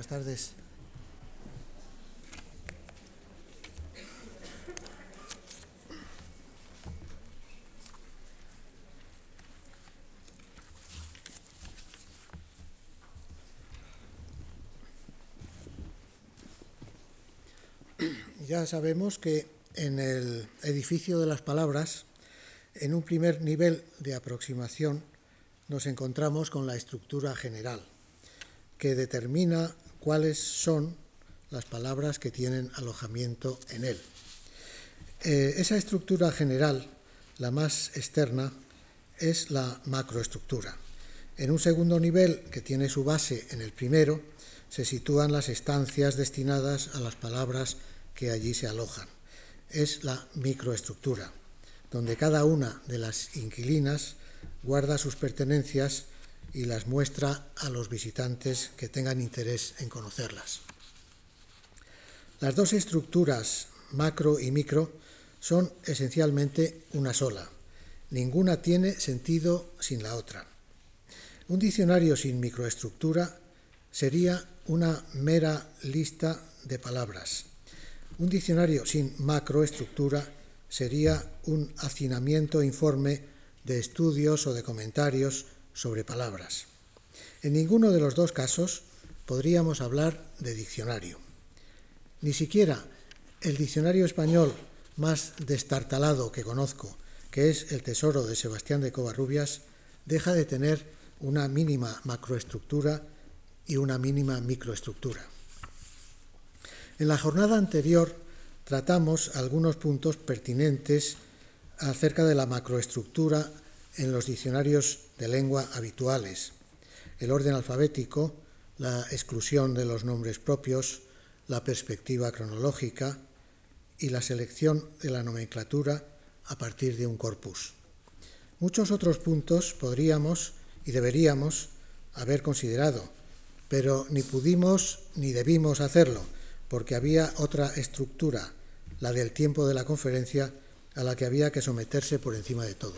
Buenas tardes. Ya sabemos que en el edificio de las palabras, en un primer nivel de aproximación, nos encontramos con la estructura general, que determina cuáles son las palabras que tienen alojamiento en él. Eh, esa estructura general, la más externa, es la macroestructura. En un segundo nivel, que tiene su base en el primero, se sitúan las estancias destinadas a las palabras que allí se alojan. Es la microestructura, donde cada una de las inquilinas guarda sus pertenencias y las muestra a los visitantes que tengan interés en conocerlas. Las dos estructuras, macro y micro, son esencialmente una sola. Ninguna tiene sentido sin la otra. Un diccionario sin microestructura sería una mera lista de palabras. Un diccionario sin macroestructura sería un hacinamiento informe de estudios o de comentarios sobre palabras. En ninguno de los dos casos podríamos hablar de diccionario. Ni siquiera el diccionario español más destartalado que conozco, que es el Tesoro de Sebastián de Covarrubias, deja de tener una mínima macroestructura y una mínima microestructura. En la jornada anterior tratamos algunos puntos pertinentes acerca de la macroestructura en los diccionarios de lengua habituales, el orden alfabético, la exclusión de los nombres propios, la perspectiva cronológica y la selección de la nomenclatura a partir de un corpus. Muchos otros puntos podríamos y deberíamos haber considerado, pero ni pudimos ni debimos hacerlo, porque había otra estructura, la del tiempo de la conferencia, a la que había que someterse por encima de todo.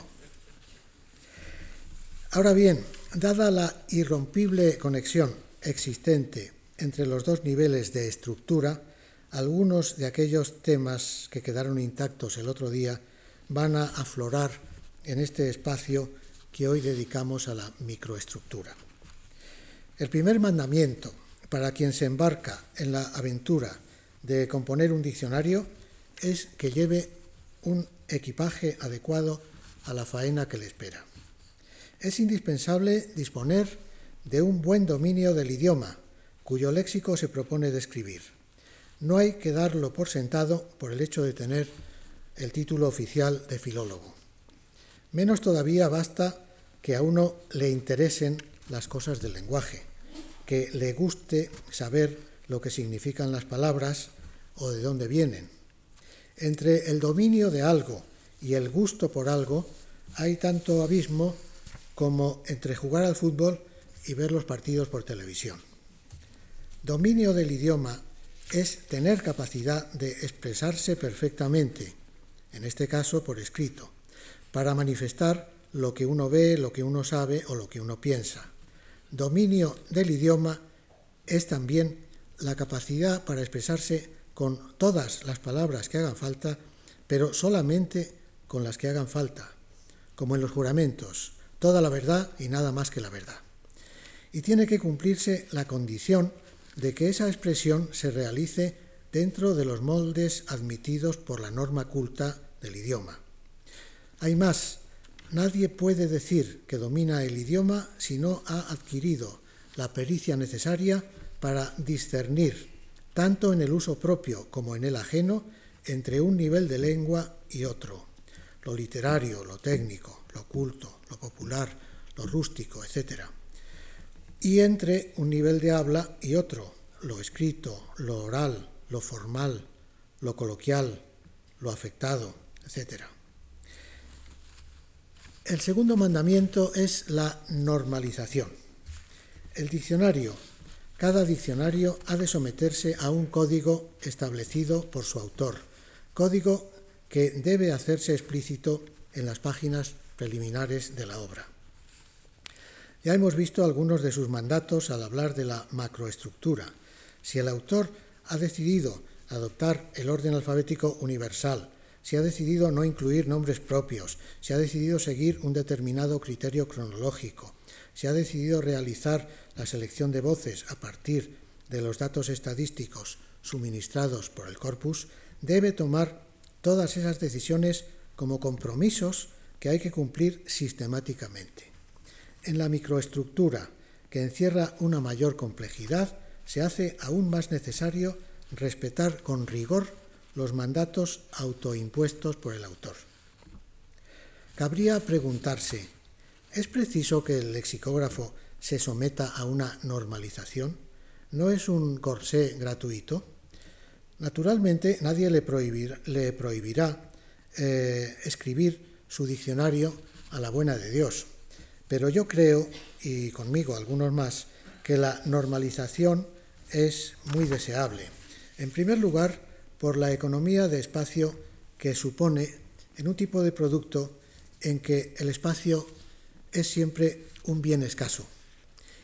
Ahora bien, dada la irrompible conexión existente entre los dos niveles de estructura, algunos de aquellos temas que quedaron intactos el otro día van a aflorar en este espacio que hoy dedicamos a la microestructura. El primer mandamiento para quien se embarca en la aventura de componer un diccionario es que lleve un equipaje adecuado a la faena que le espera es indispensable disponer de un buen dominio del idioma, cuyo léxico se propone describir. No hay que darlo por sentado por el hecho de tener el título oficial de filólogo. Menos todavía basta que a uno le interesen las cosas del lenguaje, que le guste saber lo que significan las palabras o de dónde vienen. Entre el dominio de algo y el gusto por algo hay tanto abismo como entre jugar al fútbol y ver los partidos por televisión. Dominio del idioma es tener capacidad de expresarse perfectamente, en este caso por escrito, para manifestar lo que uno ve, lo que uno sabe o lo que uno piensa. Dominio del idioma es también la capacidad para expresarse con todas las palabras que hagan falta, pero solamente con las que hagan falta, como en los juramentos, toda la verdad y nada más que la verdad. Y tiene que cumplirse la condición de que esa expresión se realice dentro de los moldes admitidos por la norma culta del idioma. Hay más, nadie puede decir que domina el idioma si no ha adquirido la pericia necesaria para discernir, tanto en el uso propio como en el ajeno, entre un nivel de lengua y otro, lo literario, lo técnico, lo culto, lo popular, lo rústico, etc. Y entre un nivel de habla y otro, lo escrito, lo oral, lo formal, lo coloquial, lo afectado, etc. El segundo mandamiento es la normalización. El diccionario, cada diccionario ha de someterse a un código establecido por su autor, código que debe hacerse explícito en las páginas preliminares de la obra. Ya hemos visto algunos de sus mandatos al hablar de la macroestructura, Si el autor ha decidido adoptar el orden alfabético universal, si ha decidido no incluir nombres propios, si ha decidido seguir un determinado criterio cronológico, si ha decidido realizar la selección de voces a partir de los datos estadísticos suministrados por el corpus, debe tomar todas esas decisiones como compromisos que hay que cumplir sistemáticamente. En la microestructura, que encierra una mayor complejidad, se hace aún más necesario respetar con rigor los mandatos autoimpuestos por el autor. Cabría preguntarse, ¿es preciso que el lexicógrafo se someta a una normalización? ¿No es un corsé gratuito? Naturalmente, nadie le, prohibirá eh, escribir su diccionario a la buena de Dios, pero yo creo, y conmigo algunos más, que la normalización es muy deseable. En primer lugar, por la economía de espacio que supone en un tipo de producto en que el espacio es siempre un bien escaso.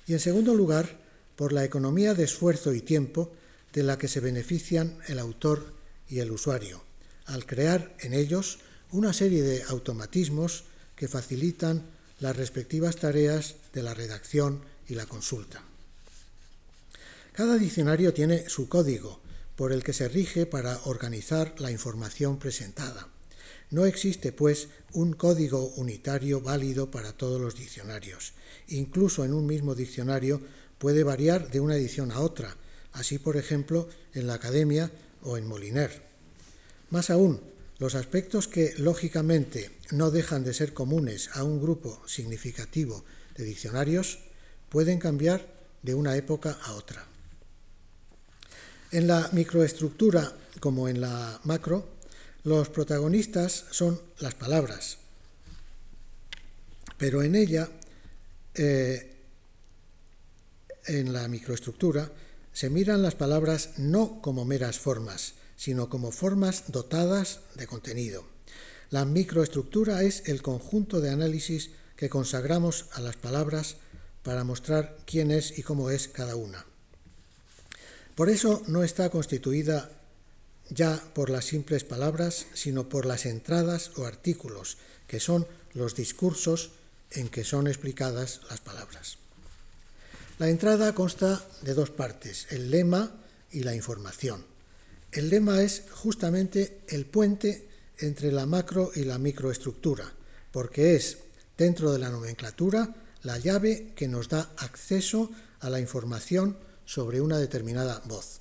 Y en segundo lugar, por la economía de esfuerzo y tiempo de la que se benefician el autor y el usuario, al crear en ellos una serie de automatismos que facilitan las respectivas tareas de la redacción y la consulta. Cada diccionario tiene su código, por el que se rige para organizar la información presentada. No existe, pues, un código unitario válido para todos los diccionarios. Incluso en un mismo diccionario puede variar de una edición a otra, así por ejemplo en la Academia o en Moliner. Más aún, los aspectos que lógicamente no dejan de ser comunes a un grupo significativo de diccionarios pueden cambiar de una época a otra. En la microestructura, como en la macro, los protagonistas son las palabras, pero en ella, eh, en la microestructura, se miran las palabras no como meras formas, sino como formas dotadas de contenido. La microestructura es el conjunto de análisis que consagramos a las palabras para mostrar quién es y cómo es cada una. Por eso no está constituida ya por las simples palabras, sino por las entradas o artículos, que son los discursos en que son explicadas las palabras. La entrada consta de dos partes, el lema y la información. El lema es justamente el puente entre la macro y la microestructura, porque es, dentro de la nomenclatura, la llave que nos da acceso a la información sobre una determinada voz.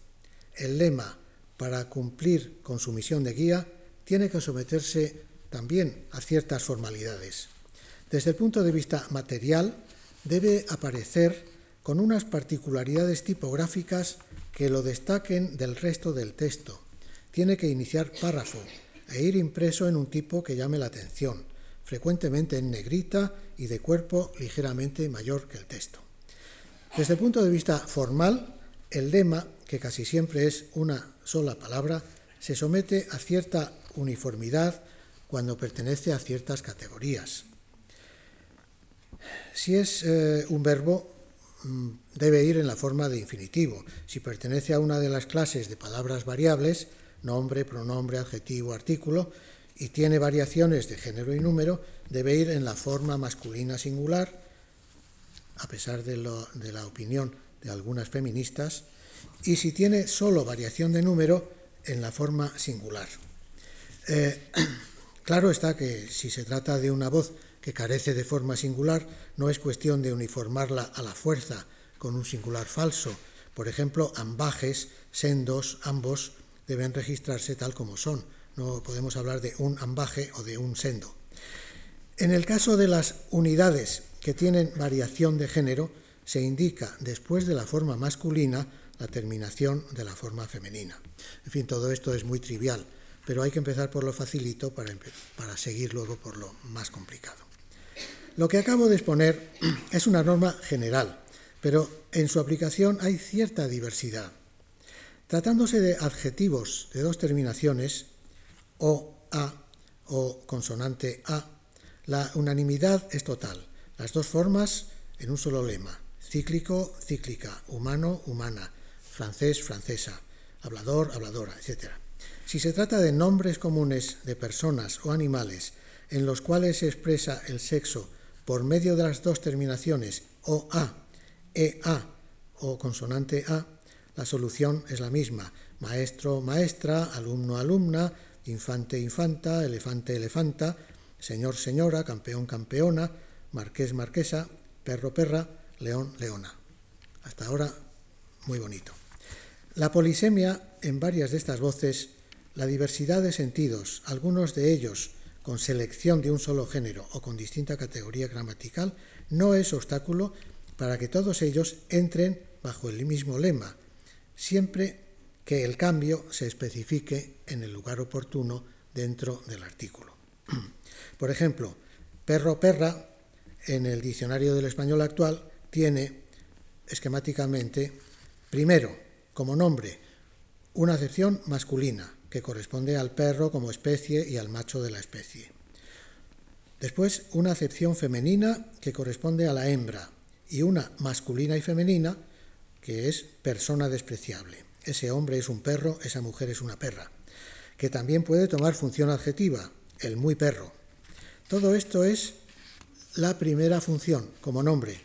El lema, para cumplir con su misión de guía, tiene que someterse también a ciertas formalidades. Desde el punto de vista material, debe aparecer con unas particularidades tipográficas que lo destaquen del resto del texto. Tiene que iniciar párrafo e ir impreso en un tipo que llame la atención, frecuentemente en negrita y de cuerpo ligeramente mayor que el texto. Desde el punto de vista formal, el lema, que casi siempre es una sola palabra, se somete a cierta uniformidad cuando pertenece a ciertas categorías. Si es eh, un verbo, debe ir en la forma de infinitivo. Si pertenece a una de las clases de palabras variables, nombre, pronombre, adjetivo, artículo, y tiene variaciones de género y número, debe ir en la forma masculina singular, a pesar de, la opinión de algunas feministas, y si tiene solo variación de número en la forma singular. Eh, claro está que si se trata de una voz que carece de forma singular, no es cuestión de uniformarla a la fuerza con un singular falso. Por ejemplo, ambajes, sendos, ambos deben registrarse tal como son. No podemos hablar de un ambaje o de un sendo. En el caso de las unidades que tienen variación de género, se indica después de la forma masculina la terminación de la forma femenina. En fin, todo esto es muy trivial, pero hay que empezar por lo facilito para, para seguir luego por lo más complicado. Lo que acabo de exponer es una norma general, pero en su aplicación hay cierta diversidad. Tratándose de adjetivos de dos terminaciones, o, a o consonante a, la unanimidad es total las dos formas en un solo lema, cíclico, cíclica, humano, humana, francés, francesa, hablador, habladora, etc. Si se trata de nombres comunes de personas o animales en los cuales se expresa el sexo por medio de las dos terminaciones OA, EA o consonante A, la solución es la misma. Maestro, maestra, alumno, alumna, infante, infanta, elefante, elefanta, señor, señora, campeón, campeona, marqués, marquesa, perro, perra, león, leona. Hasta ahora, muy bonito. La polisemia en varias de estas voces, la diversidad de sentidos, algunos de ellos con selección de un solo género o con distinta categoría gramatical, no es obstáculo para que todos ellos entren bajo el mismo lema, siempre que el cambio se especifique en el lugar oportuno dentro del artículo. Por ejemplo, perro, perra, en el diccionario del español actual, tiene esquemáticamente, primero, como nombre, una acepción masculina, que corresponde al perro como especie y al macho de la especie. Después, una acepción femenina que corresponde a la hembra y una masculina y femenina que es persona despreciable. Ese hombre es un perro, esa mujer es una perra, que también puede tomar función adjetiva, el muy perro. Todo esto es la primera función como nombre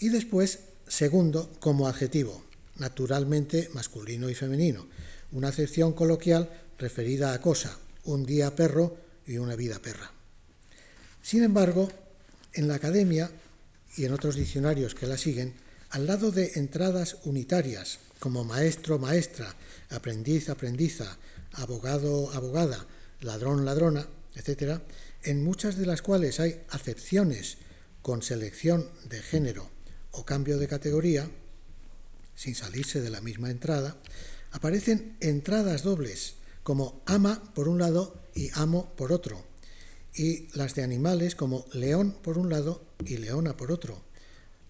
y después segundo como adjetivo, naturalmente masculino y femenino, una acepción coloquial referida a cosa, un día perro y una vida perra. Sin embargo, en la academia y en otros diccionarios que la siguen, al lado de entradas unitarias como maestro, maestra, aprendiz, aprendiza, abogado, abogada, ladrón, ladrona, etc., en muchas de las cuales hay acepciones con selección de género o cambio de categoría, sin salirse de la misma entrada, aparecen entradas dobles, como ama por un lado y amo por otro, y las de animales como león por un lado y leona por otro,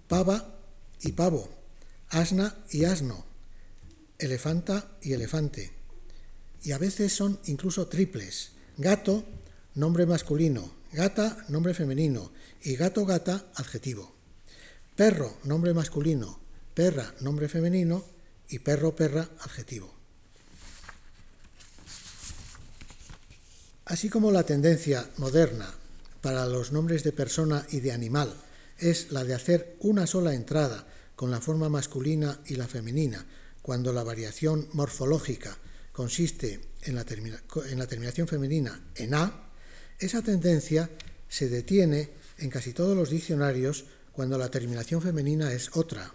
pava y pavo, asna y asno, elefanta y elefante, y a veces son incluso triples, gato, nombre masculino, gata, nombre femenino, y gato, gata, adjetivo. Perro, nombre masculino, perra, nombre femenino, y perro, perra, adjetivo. Así como la tendencia moderna para los nombres de persona y de animal es la de hacer una sola entrada con la forma masculina y la femenina, cuando la variación morfológica consiste en la, terminación femenina en A, esa tendencia se detiene en casi todos los diccionarios cuando la terminación femenina es otra.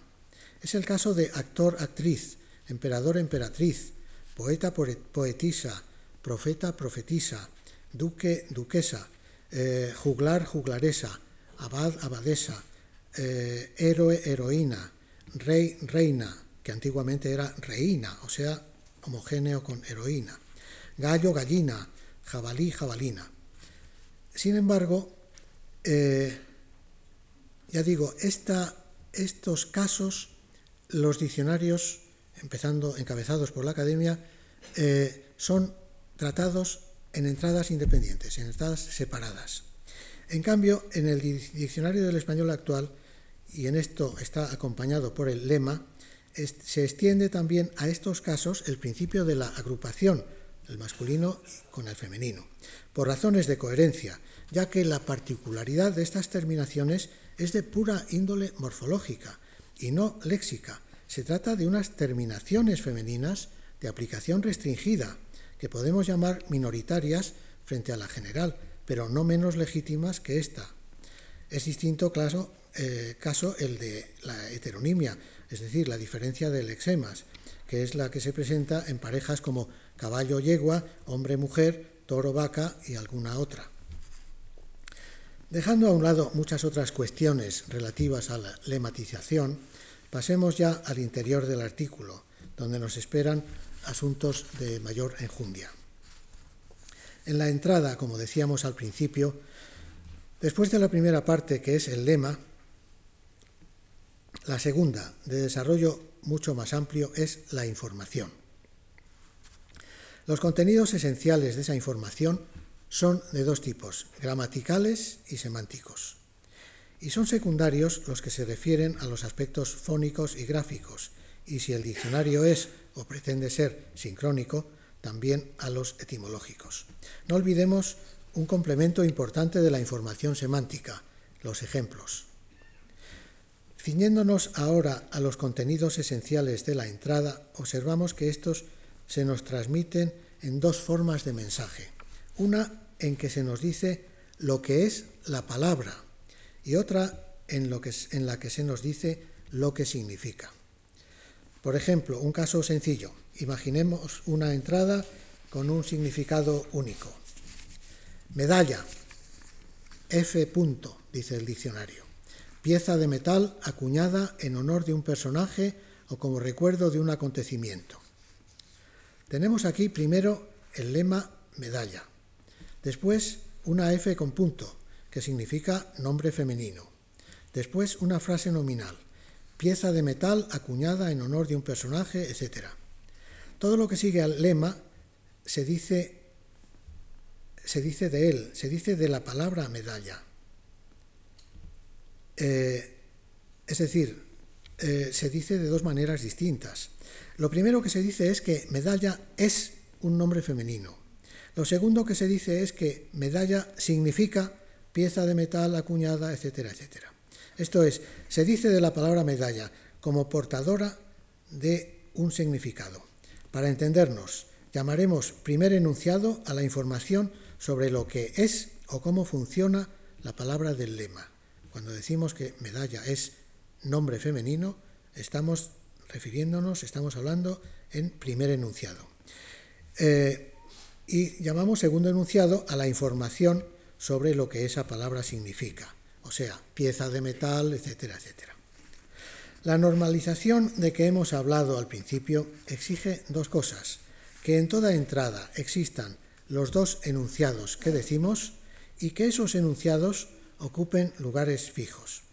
Es el caso de actor-actriz, emperador-emperatriz, poeta-poetisa, profeta-profetisa, duque-duquesa, eh, juglar-juglaresa, abad-abadesa, eh, héroe-heroína, rey-reina, que antiguamente era reina, o sea, homogéneo con heroína, gallo-gallina, jabalí-jabalina. Sin embargo, eh, ya digo, estos casos, los diccionarios, empezando encabezados por la academia, son tratados en entradas independientes, en entradas separadas. En cambio, en el diccionario del español actual, y en esto está acompañado por el lema, se extiende también a estos casos el principio de la agrupación, el masculino con el femenino, por razones de coherencia, ya que la particularidad de estas terminaciones es de pura índole morfológica y no léxica. Se trata de unas terminaciones femeninas de aplicación restringida, que podemos llamar minoritarias frente a la general, pero no menos legítimas que esta. Es distinto caso, eh, caso el de la heteronimia, es decir, la diferencia de lexemas, que es la que se presenta en parejas como caballo-yegua, hombre-mujer, toro-vaca y alguna otra. Dejando a un lado muchas otras cuestiones relativas a la lematización, pasemos ya al interior del artículo, donde nos esperan asuntos de mayor enjundia. En la entrada, como decíamos al principio, después de la primera parte, que es el lema, la segunda, de desarrollo mucho más amplio, es la información. Los contenidos esenciales de esa información son de dos tipos, gramaticales y semánticos. Y son secundarios los que se refieren a los aspectos fónicos y gráficos, y si el diccionario es o pretende ser sincrónico, también a los etimológicos. No olvidemos un complemento importante de la información semántica, los ejemplos. Ciñéndonos ahora a los contenidos esenciales de la entrada, observamos que estos se nos transmiten en dos formas de mensaje. Una en que se nos dice lo que es la palabra y otra en, lo que, en la que se nos dice lo que significa. Por ejemplo, un caso sencillo. Imaginemos una entrada con un significado único. Medalla, F. Punto, dice el diccionario. Pieza de metal acuñada en honor de un personaje o como recuerdo de un acontecimiento. Tenemos aquí primero el lema medalla, después una F con punto, que significa nombre femenino, después una frase nominal, pieza de metal acuñada en honor de un personaje, etc. Todo lo que sigue al lema se dice, se dice de él, se dice de la palabra medalla. Eh, es decir, eh, se dice de dos maneras distintas. Lo primero que se dice es que medalla es un nombre femenino. Lo segundo que se dice es que medalla significa pieza de metal acuñada, etcétera, etcétera. Esto es, se dice de la palabra medalla como portadora de un significado. Para entendernos, llamaremos primer enunciado a la información sobre lo que es o cómo funciona la palabra del lema. Cuando decimos que medalla es nombre femenino, estamos refiriéndonos, estamos hablando en primer enunciado. Eh, y llamamos segundo enunciado a la información sobre lo que esa palabra significa, o sea, pieza de metal, etcétera, etcétera. La normalización de que hemos hablado al principio exige dos cosas, que en toda entrada existan los dos enunciados que decimos y que esos enunciados ocupen lugares fijos.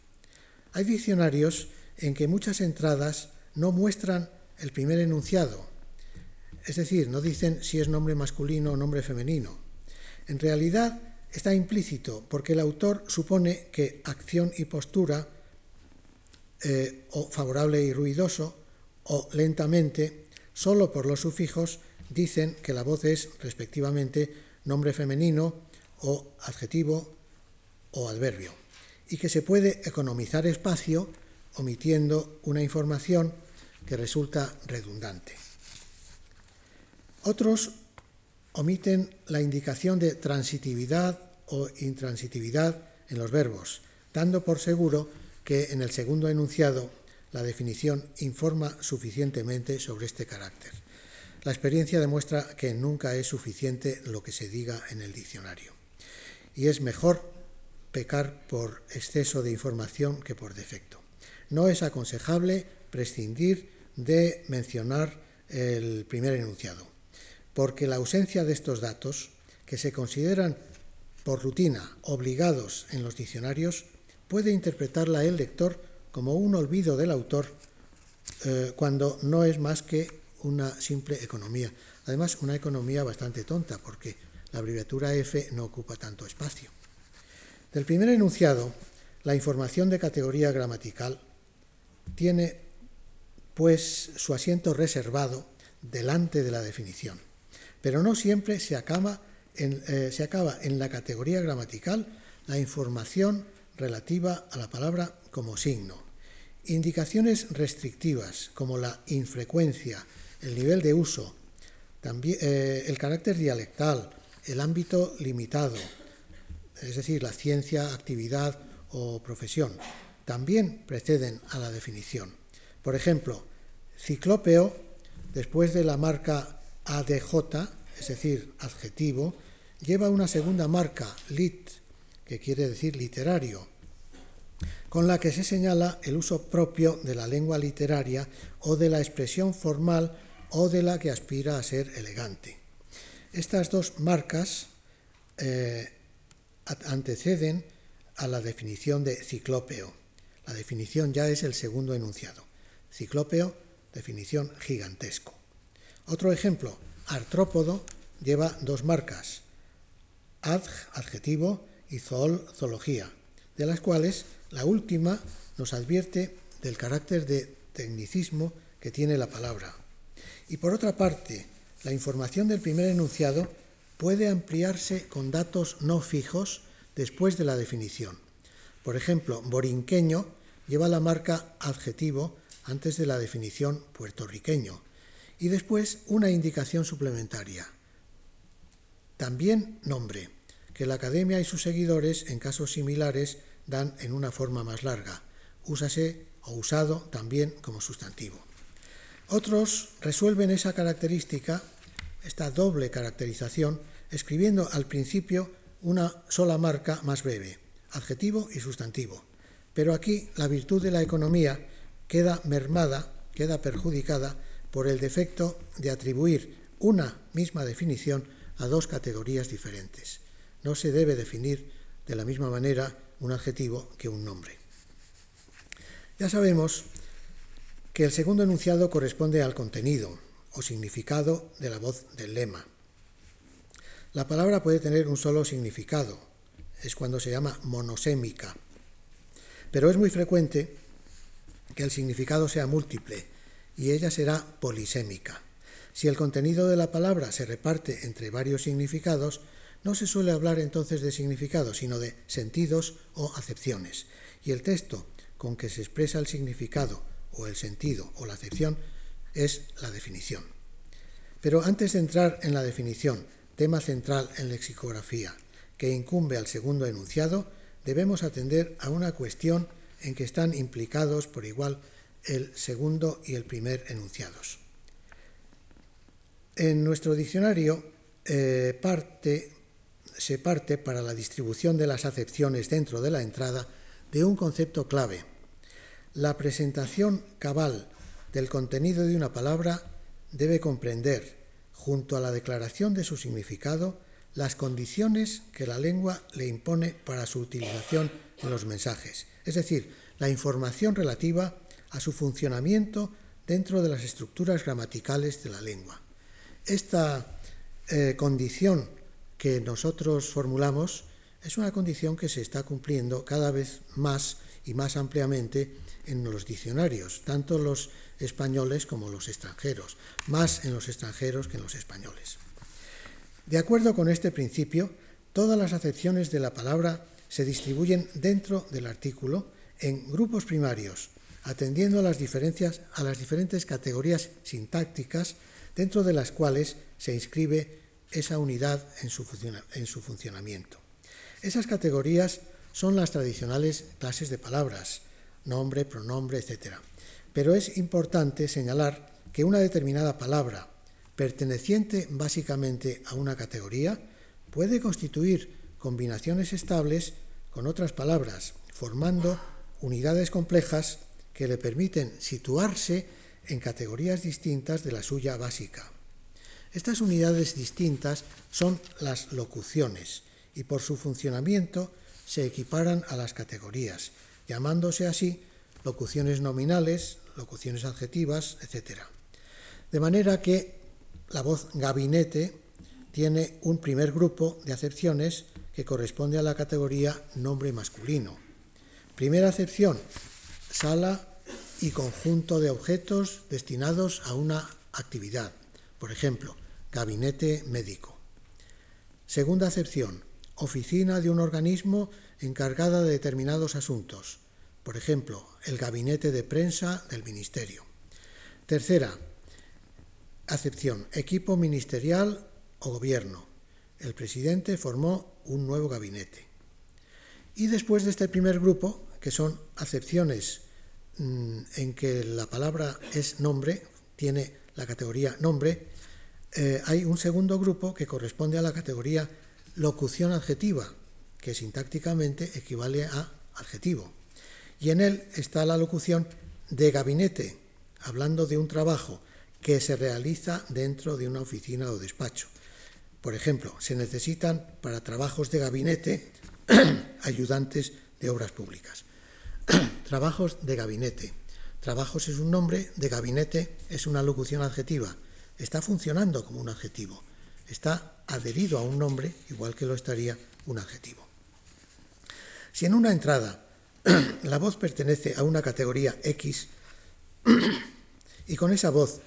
Hay diccionarios en que muchas entradas no muestran el primer enunciado, es decir, no dicen si es nombre masculino o nombre femenino. En realidad está implícito porque el autor supone que acción y postura, eh, o favorable y ruidoso, o lentamente, solo por los sufijos, dicen que la voz es respectivamente nombre femenino o adjetivo o adverbio, y que se puede economizar espacio omitiendo una información que resulta redundante. Otros omiten la indicación de transitividad o intransitividad en los verbos, dando por seguro que en el segundo enunciado la definición informa suficientemente sobre este carácter. La experiencia demuestra que nunca es suficiente lo que se diga en el diccionario. Y es mejor pecar por exceso de información que por defecto. No es aconsejable prescindir de mencionar el primer enunciado, porque la ausencia de estos datos, que se consideran por rutina obligados en los diccionarios, puede interpretarla el lector como un olvido del autor eh, cuando no es más que una simple economía. Además, una economía bastante tonta, porque la abreviatura F no ocupa tanto espacio. Del primer enunciado, la información de categoría gramatical tiene pues su asiento reservado delante de la definición, pero no siempre se acaba en, eh, se acaba en la categoría gramatical la información relativa a la palabra como signo. Indicaciones restrictivas como la infrecuencia, el nivel de uso, eh, el carácter dialectal, el ámbito limitado, es decir, la ciencia, actividad o profesión, también preceden a la definición. Por ejemplo, ciclópeo, después de la marca ADJ, es decir, adjetivo, lleva una segunda marca, lit, que quiere decir literario, con la que se señala el uso propio de la lengua literaria o de la expresión formal o de la que aspira a ser elegante. Estas dos marcas eh, anteceden a la definición de ciclópeo. La definición ya es el segundo enunciado. Ciclópeo, definición gigantesco. Otro ejemplo, artrópodo lleva dos marcas, adj, adjetivo, y zool, zoología, de las cuales la última nos advierte del carácter de tecnicismo que tiene la palabra. Y por otra parte, la información del primer enunciado puede ampliarse con datos no fijos después de la definición. Por ejemplo, borinqueño lleva la marca adjetivo antes de la definición puertorriqueño y después una indicación suplementaria. También nombre, que la academia y sus seguidores en casos similares dan en una forma más larga. Úsase o usado también como sustantivo. Otros resuelven esa característica, esta doble caracterización, escribiendo al principio una sola marca más breve, adjetivo y sustantivo. Pero aquí la virtud de la economía queda mermada, queda perjudicada por el defecto de atribuir una misma definición a dos categorías diferentes. No se debe definir de la misma manera un adjetivo que un nombre. Ya sabemos que el segundo enunciado corresponde al contenido o significado de la voz del lema. La palabra puede tener un solo significado, es cuando se llama monosémica, pero es muy frecuente que el significado sea múltiple y ella será polisémica. Si el contenido de la palabra se reparte entre varios significados, no se suele hablar entonces de significado, sino de sentidos o acepciones. Y el texto con que se expresa el significado o el sentido o la acepción es la definición. Pero antes de entrar en la definición, tema central en lexicografía, que incumbe al segundo enunciado, debemos atender a una cuestión en que están implicados por igual el segundo y el primer enunciados. En nuestro diccionario eh, parte, se parte para la distribución de las acepciones dentro de la entrada de un concepto clave. La presentación cabal del contenido de una palabra debe comprender, junto a la declaración de su significado, las condiciones que la lengua le impone para su utilización en los mensajes, es decir, la información relativa a su funcionamiento dentro de las estructuras gramaticales de la lengua. Esta eh, condición que nosotros formulamos es una condición que se está cumpliendo cada vez más y más ampliamente en los diccionarios, tanto los españoles como los extranjeros, más en los extranjeros que en los españoles. De acuerdo con este principio, todas las acepciones de la palabra se distribuyen dentro del artículo en grupos primarios, atendiendo a las diferencias a las diferentes categorías sintácticas dentro de las cuales se inscribe esa unidad en su, en su funcionamiento. Esas categorías son las tradicionales clases de palabras, nombre, pronombre, etc. Pero es importante señalar que una determinada palabra, perteneciente básicamente a una categoría, puede constituir combinaciones estables con otras palabras, formando unidades complejas que le permiten situarse en categorías distintas de la suya básica. Estas unidades distintas son las locuciones y por su funcionamiento se equiparan a las categorías, llamándose así locuciones nominales, locuciones adjetivas, etc. De manera que la voz gabinete tiene un primer grupo de acepciones que corresponde a la categoría nombre masculino. Primera acepción, sala y conjunto de objetos destinados a una actividad, por ejemplo, gabinete médico. Segunda acepción, oficina de un organismo encargada de determinados asuntos, por ejemplo, el gabinete de prensa del ministerio. Tercera, acepción, equipo ministerial o gobierno. El presidente formó un nuevo gabinete. Y después de este primer grupo, que son acepciones en que la palabra es nombre, tiene la categoría nombre, eh, hay un segundo grupo que corresponde a la categoría locución adjetiva, que sintácticamente equivale a adjetivo. Y en él está la locución de gabinete, hablando de un trabajo que se realiza dentro de una oficina o despacho. Por ejemplo, se necesitan para trabajos de gabinete ayudantes de obras públicas. Trabajos de gabinete. Trabajos es un nombre, de gabinete es una locución adjetiva. Está funcionando como un adjetivo. Está adherido a un nombre, igual que lo estaría un adjetivo. Si en una entrada la voz pertenece a una categoría X y con esa voz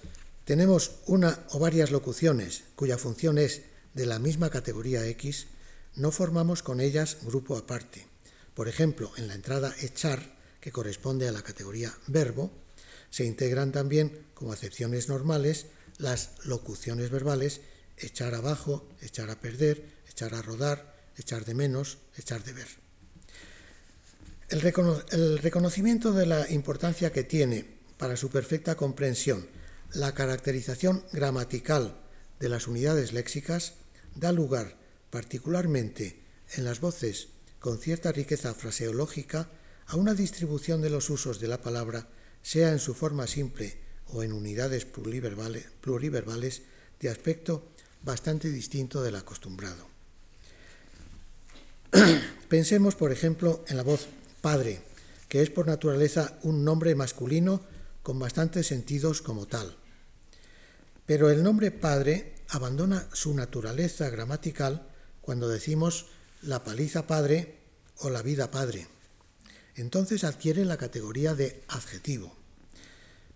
tenemos una o varias locuciones cuya función es de la misma categoría X, no formamos con ellas grupo aparte. Por ejemplo, en la entrada echar, que corresponde a la categoría verbo, se integran también como acepciones normales las locuciones verbales echar abajo, echar a perder, echar a rodar, echar de menos, echar de ver. El, reconocimiento de la importancia que tiene para su perfecta comprensión la caracterización gramatical de las unidades léxicas da lugar, particularmente en las voces con cierta riqueza fraseológica, a una distribución de los usos de la palabra, sea en su forma simple o en unidades pluriverbales, de aspecto bastante distinto del acostumbrado. Pensemos, por ejemplo, en la voz padre, que es por naturaleza un nombre masculino con bastantes sentidos como tal. Pero el nombre padre abandona su naturaleza gramatical cuando decimos la paliza padre o la vida padre. Entonces adquiere la categoría de adjetivo.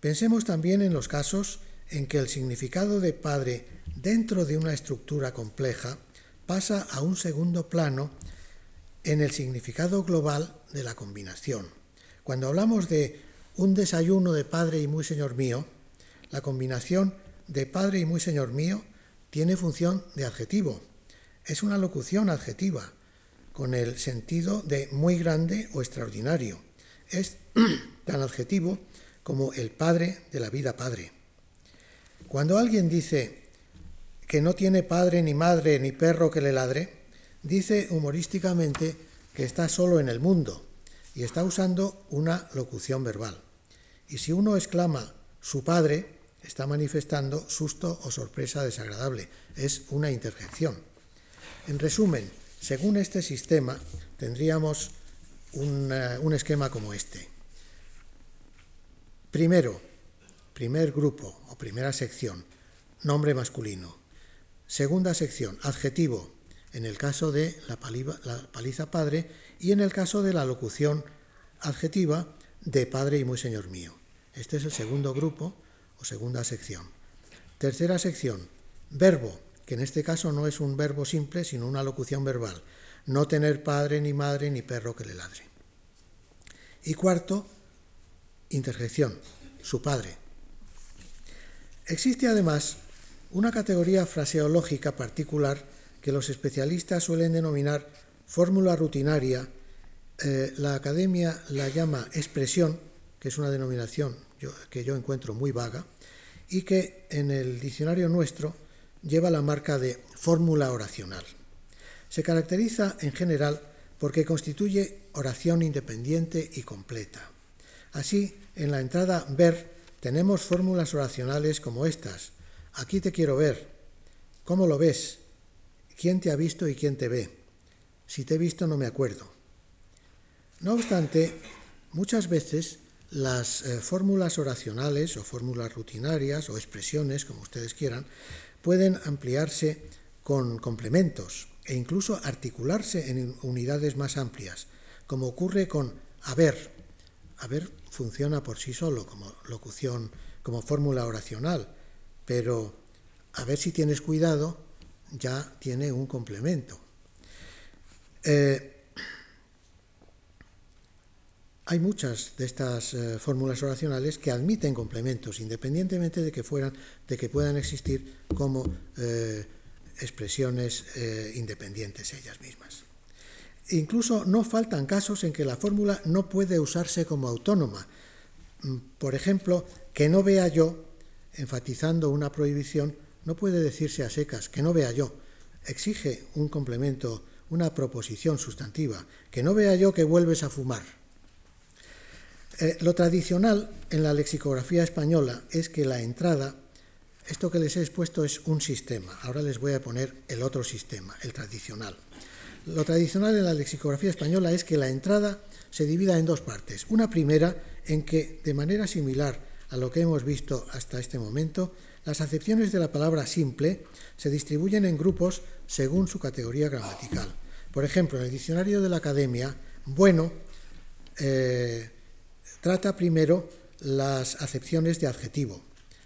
Pensemos también en los casos en que el significado de padre dentro de una estructura compleja pasa a un segundo plano en el significado global de la combinación. Cuando hablamos de un desayuno de padre y muy señor mío, la combinación de padre y muy señor mío tiene función de adjetivo. Es una locución adjetiva, con el sentido de muy grande o extraordinario. Es tan adjetivo como el padre de la vida padre. Cuando alguien dice que no tiene padre ni madre ni perro que le ladre, dice humorísticamente que está solo en el mundo y está usando una locución verbal. Y si uno exclama su padre, está manifestando susto o sorpresa desagradable. Es una interjección. En resumen, según este sistema, tendríamos un, un esquema como este. Primero, primer grupo o primera sección, nombre masculino. Segunda sección, adjetivo, en el caso de la, paliza padre y en el caso de la locución adjetiva de padre y muy señor mío. Este es el segundo grupo o segunda sección. Tercera sección, verbo, que en este caso no es un verbo simple, sino una locución verbal. No tener padre, ni madre, ni perro que le ladre. Y cuarto, interjección, su padre. Existe además una categoría fraseológica particular que los especialistas suelen denominar fórmula rutinaria. Eh, la academia la llama expresión, que es una denominación que yo encuentro muy vaga, y que en el diccionario nuestro lleva la marca de fórmula oracional. Se caracteriza en general porque constituye oración independiente y completa. Así, en la entrada ver tenemos fórmulas oracionales como estas. Aquí te quiero ver. ¿Cómo lo ves? ¿Quién te ha visto y quién te ve? Si te he visto no me acuerdo. No obstante, muchas veces las eh, fórmulas oracionales o fórmulas rutinarias o expresiones, como ustedes quieran, pueden ampliarse con complementos e incluso articularse en unidades más amplias, como ocurre con haber. Haber funciona por sí solo como locución, como fórmula oracional, pero a ver si tienes cuidado ya tiene un complemento. Eh, hay muchas de estas eh, fórmulas oracionales que admiten complementos, independientemente de que, fueran, de que puedan existir como eh, expresiones independientes ellas mismas. Incluso no faltan casos en que la fórmula no puede usarse como autónoma. Mm, por ejemplo, que no vea yo, enfatizando una prohibición, no puede decirse a secas, que no vea yo. Exige un complemento, una proposición sustantiva, que no vea yo que vuelves a fumar. Eh, lo tradicional en la lexicografía española es que la entrada, esto que les he expuesto es un sistema, ahora les voy a poner el otro sistema, el tradicional. Lo tradicional en la lexicografía española es que la entrada se divida en dos partes. Una primera en que, de manera similar a lo que hemos visto hasta este momento, las acepciones de la palabra simple se distribuyen en grupos según su categoría gramatical. Por ejemplo, en el diccionario de la Academia, bueno eh, trata primero las acepciones de adjetivo,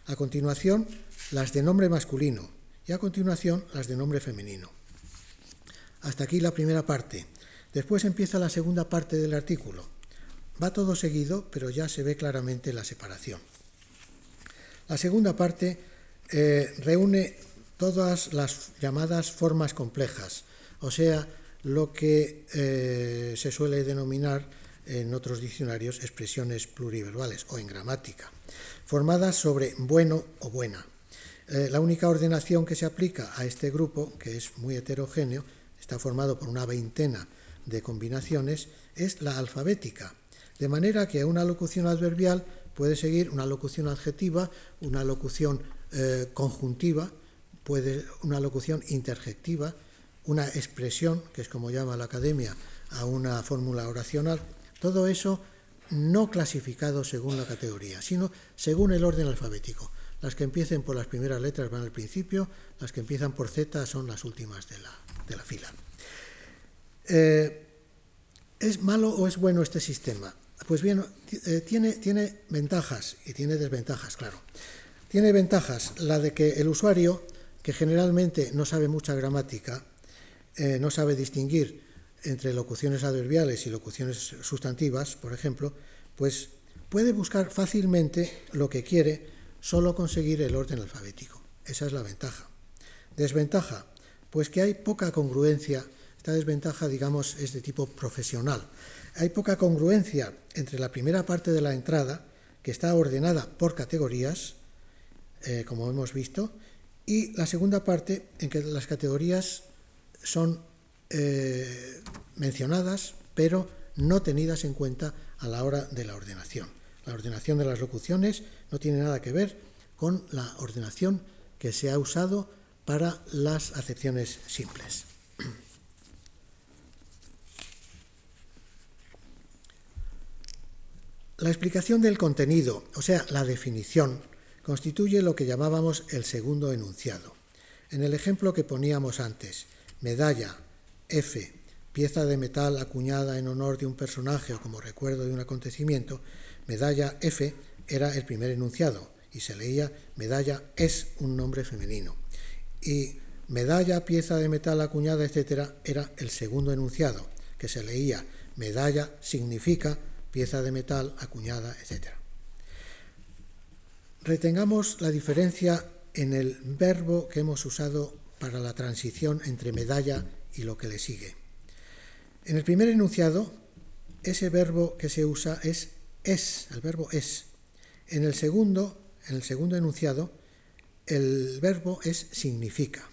A continuación, las de nombre masculino y a continuación las de nombre femenino. Hasta aquí la primera parte. Después empieza la segunda parte del artículo. Va todo seguido, pero ya se ve claramente la separación. La segunda parte eh, reúne todas las llamadas formas complejas, o sea, lo que eh, se suele denominar en otros diccionarios expresiones pluriverbales o en gramática, formadas sobre bueno o buena. Eh, la única ordenación que se aplica a este grupo, que es muy heterogéneo, está formado por una veintena de combinaciones, es la alfabética, de manera que una locución adverbial puede seguir una locución adjetiva, una locución eh, conjuntiva, puede una locución interjectiva, una expresión, que es como llama la academia, a una fórmula oracional, todo eso no clasificado según la categoría, sino según el orden alfabético. Las que empiecen por las primeras letras van al principio, las que empiezan por Z son las últimas de la, fila. Eh, ¿Es malo o es bueno este sistema? Pues bien, eh, tiene, tiene ventajas y tiene desventajas, claro. Tiene ventajas la de que el usuario, que generalmente no sabe mucha gramática, eh, no sabe distinguir entre locuciones adverbiales y locuciones sustantivas, por ejemplo, pues puede buscar fácilmente lo que quiere solo conseguir el orden alfabético. Esa es la ventaja. Desventaja, pues que hay poca congruencia. Esta desventaja, digamos, es de tipo profesional. Hay poca congruencia entre la primera parte de la entrada, que está ordenada por categorías, eh, como hemos visto, y la segunda parte en que las categorías son eh, mencionadas, pero no tenidas en cuenta a la hora de la ordenación. La ordenación de las locuciones no tiene nada que ver con la ordenación que se ha usado para las acepciones simples. La explicación del contenido, o sea, la definición, constituye lo que llamábamos el segundo enunciado. En el ejemplo que poníamos antes, medalla, F, pieza de metal acuñada en honor de un personaje o como recuerdo de un acontecimiento, medalla F era el primer enunciado y se leía medalla es un nombre femenino. Y medalla, pieza de metal acuñada, etcétera, era el segundo enunciado, que se leía medalla significa pieza de metal acuñada, etcétera. Retengamos la diferencia en el verbo que hemos usado para la transición entre medalla y lo que le sigue. En el primer enunciado, ese verbo que se usa es es, el verbo es. En el segundo, en el segundo enunciado, el verbo es significa.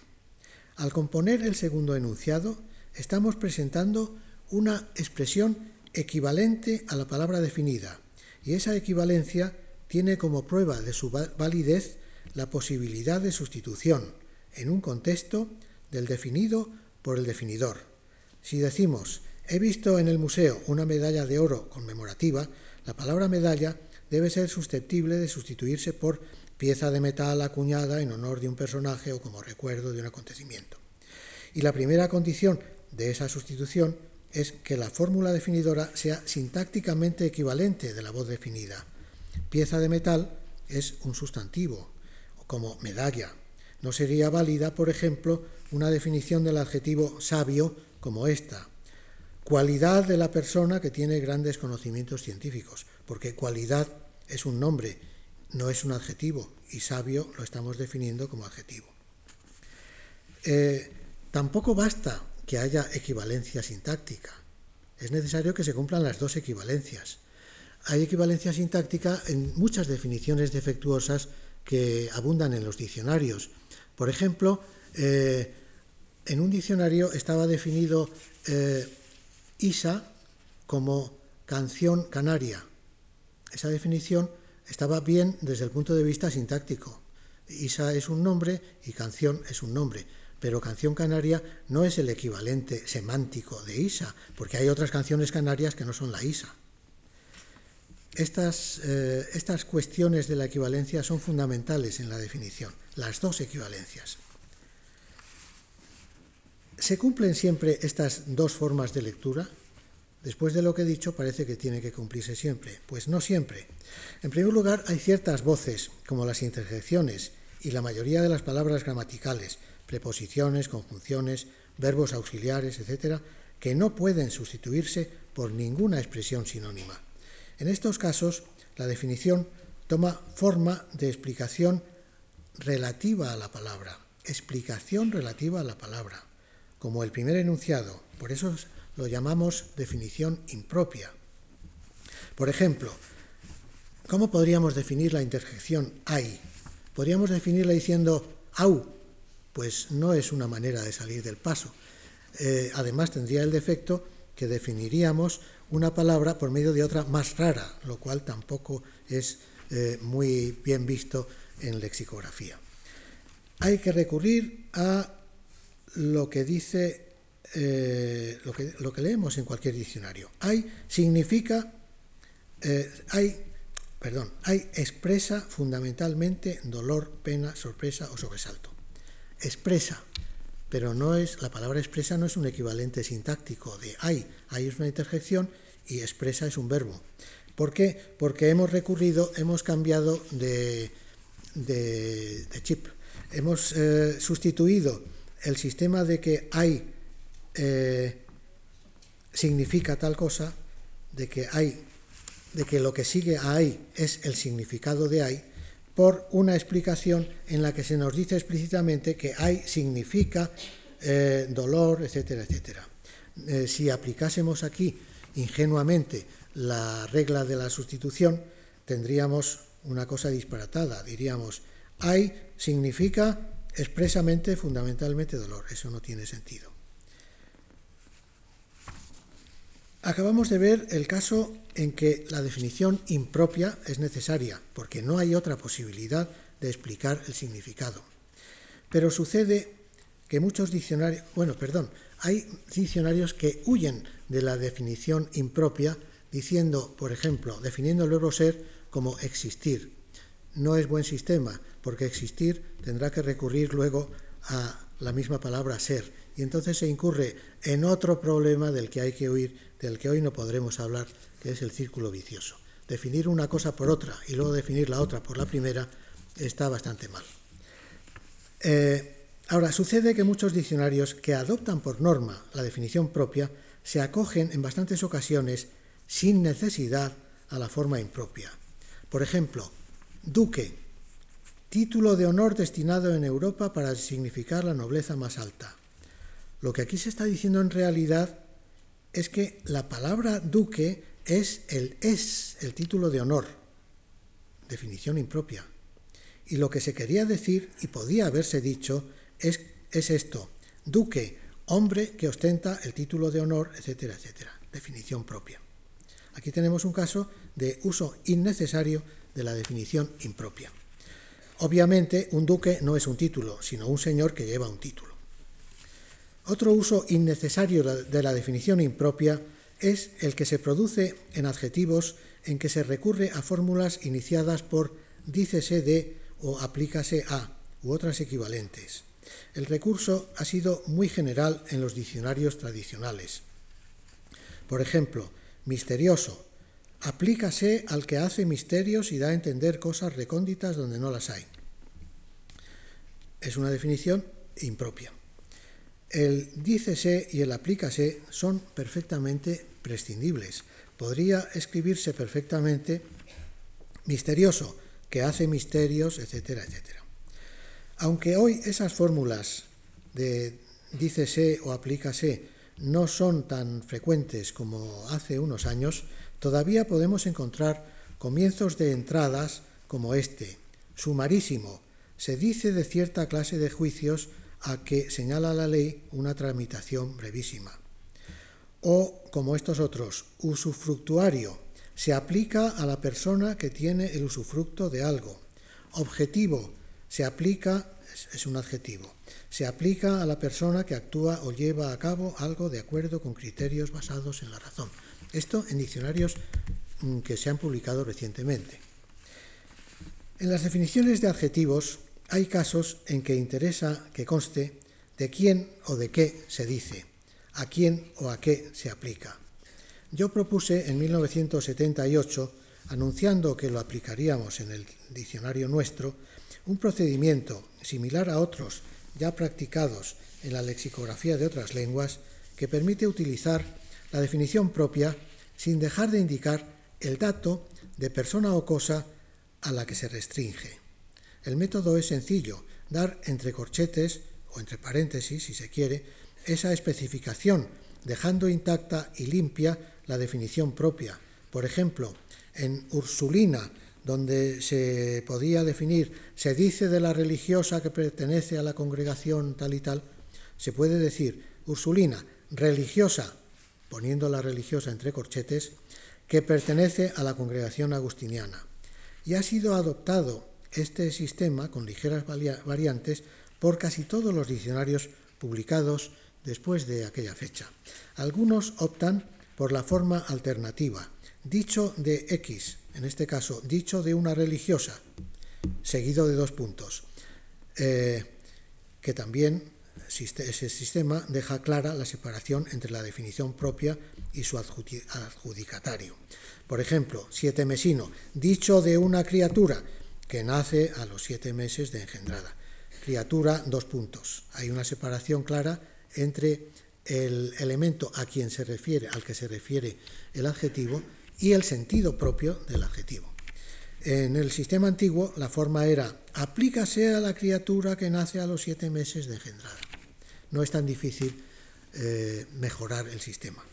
Al componer el segundo enunciado, estamos presentando una expresión equivalente a la palabra definida, y esa equivalencia tiene como prueba de su validez la posibilidad de sustitución en un contexto del definido por el definidor. Si decimos, he visto en el museo una medalla de oro conmemorativa, la palabra medalla debe ser susceptible de sustituirse por pieza de metal acuñada en honor de un personaje o como recuerdo de un acontecimiento. Y la primera condición de esa sustitución es que la fórmula definidora sea sintácticamente equivalente de la voz definida. Pieza de metal es un sustantivo, como medalla. No sería válida, por ejemplo, una definición del adjetivo sabio como esta. Cualidad de la persona que tiene grandes conocimientos científicos, porque cualidad es un nombre, no es un adjetivo, y sabio lo estamos definiendo como adjetivo. Eh, tampoco basta que haya equivalencia sintáctica. Es necesario que se cumplan las dos equivalencias. Hay equivalencia sintáctica en muchas definiciones defectuosas que abundan en los diccionarios. Por ejemplo, eh, en un diccionario estaba definido eh, Isa como canción canaria. Esa definición estaba bien desde el punto de vista sintáctico. Isa es un nombre y canción es un nombre pero Canción Canaria no es el equivalente semántico de Isa, porque hay otras canciones canarias que no son la Isa. Estas, eh, estas cuestiones de la equivalencia son fundamentales en la definición, las dos equivalencias. ¿Se cumplen siempre estas dos formas de lectura? Después de lo que he dicho, parece que tiene que cumplirse siempre. Pues no siempre. En primer lugar, hay ciertas voces, como las interjecciones y la mayoría de las palabras gramaticales, preposiciones, conjunciones, verbos auxiliares, etc., que no pueden sustituirse por ninguna expresión sinónima. En estos casos, la definición toma forma de explicación relativa a la palabra, explicación relativa a la palabra, como el primer enunciado. Por eso lo llamamos definición impropia. Por ejemplo, ¿cómo podríamos definir la interjección hay? Podríamos definirla diciendo au, pues no es una manera de salir del paso. Eh, además tendría el defecto que definiríamos una palabra por medio de otra más rara, lo cual tampoco es eh, muy bien visto en lexicografía. Hay que recurrir a lo que dice eh, lo, que, lo, que, leemos en cualquier diccionario. Hay significa, eh, hay, perdón, hay expresa fundamentalmente dolor, pena, sorpresa o sobresalto. Expresa, pero no es, la palabra expresa no es un equivalente sintáctico de hay, hay es una interjección y expresa es un verbo. ¿Por qué? Porque hemos recurrido, hemos cambiado de, de, chip, hemos eh, sustituido el sistema de que hay eh, significa tal cosa, de que hay, de que lo que sigue a hay es el significado de hay, por una explicación en la que se nos dice explícitamente que hay significa eh, dolor, etcétera, etcétera. Eh, si aplicásemos aquí ingenuamente la regla de la sustitución, tendríamos una cosa disparatada. Diríamos, hay significa expresamente, fundamentalmente dolor. Eso no tiene sentido. Acabamos de ver el caso en que la definición impropia es necesaria, porque no hay otra posibilidad de explicar el significado. Pero sucede que muchos diccionarios, bueno, perdón, hay diccionarios que huyen de la definición impropia diciendo, por ejemplo, definiendo el verbo ser como existir. No es buen sistema, porque existir tendrá que recurrir luego a la misma palabra ser, y entonces se incurre en otro problema del que hay que huir del que hoy no podremos hablar, que es el círculo vicioso. Definir una cosa por otra y luego definir la otra por la primera está bastante mal. Eh, ahora, sucede que muchos diccionarios que adoptan por norma la definición propia se acogen en bastantes ocasiones sin necesidad a la forma impropia. Por ejemplo, duque, título de honor destinado en Europa para significar la nobleza más alta. Lo que aquí se está diciendo en realidad es que la palabra duque es el es, el título de honor, definición impropia. Y lo que se quería decir, y podía haberse dicho, es, es esto, duque, hombre que ostenta el título de honor, etcétera, etcétera, definición propia. Aquí tenemos un caso de uso innecesario de la definición impropia. Obviamente, un duque no es un título, sino un señor que lleva un título. Otro uso innecesario de la definición impropia es el que se produce en adjetivos en que se recurre a fórmulas iniciadas por dícese de o aplícase a u otras equivalentes. El recurso ha sido muy general en los diccionarios tradicionales. Por ejemplo, misterioso, aplícase al que hace misterios y da a entender cosas recónditas donde no las hay. Es una definición impropia el dícese y el aplícase son perfectamente prescindibles. Podría escribirse perfectamente misterioso, que hace misterios, etcétera, etcétera. Aunque hoy esas fórmulas de dícese o aplícase no son tan frecuentes como hace unos años, todavía podemos encontrar comienzos de entradas como este. Sumarísimo. Se dice de cierta clase de juicios a que señala la ley una tramitación brevísima. O, como estos otros, usufructuario, se aplica a la persona que tiene el usufructo de algo. Objetivo, se aplica, es un adjetivo, se aplica a la persona que actúa o lleva a cabo algo de acuerdo con criterios basados en la razón. Esto en diccionarios mm, que se han publicado recientemente. En las definiciones de adjetivos hay casos en que interesa que conste de quién o de qué se dice, a quién o a qué se aplica. yo propuse en 1978, anunciando que lo aplicaríamos en el diccionario nuestro, un procedimiento similar a otros ya practicados en la lexicografía de otras lenguas que permite utilizar la definición propia sin dejar de indicar el dato de persona o cosa a la que se restringe. El método es sencillo, dar entre corchetes o entre paréntesis, si se quiere, esa especificación, dejando intacta y limpia la definición propia. Por ejemplo, en Ursulina, donde se podía definir, se dice de la religiosa que pertenece a la congregación tal y tal, se puede decir Ursulina, religiosa, poniendo la religiosa entre corchetes, que pertenece a la congregación agustiniana. Y ha sido adoptado este sistema, con ligeras variantes, por casi todos los diccionarios publicados después de aquella fecha. Algunos optan por la forma alternativa, dicho de X, en este caso dicho de una religiosa, seguido de dos puntos, eh, que también ese sistema deja clara la separación entre la definición propia y su adjudicatario. Por ejemplo, siete mesino, dicho de una criatura que nace a los siete meses de engendrada. Criatura, dos puntos. Hay una separación clara entre el elemento a quien se refiere, al que se refiere el adjetivo, y el sentido propio del adjetivo. En el sistema antiguo la forma era aplícase a la criatura que nace a los siete meses de engendrada. No es tan difícil eh, mejorar el sistema.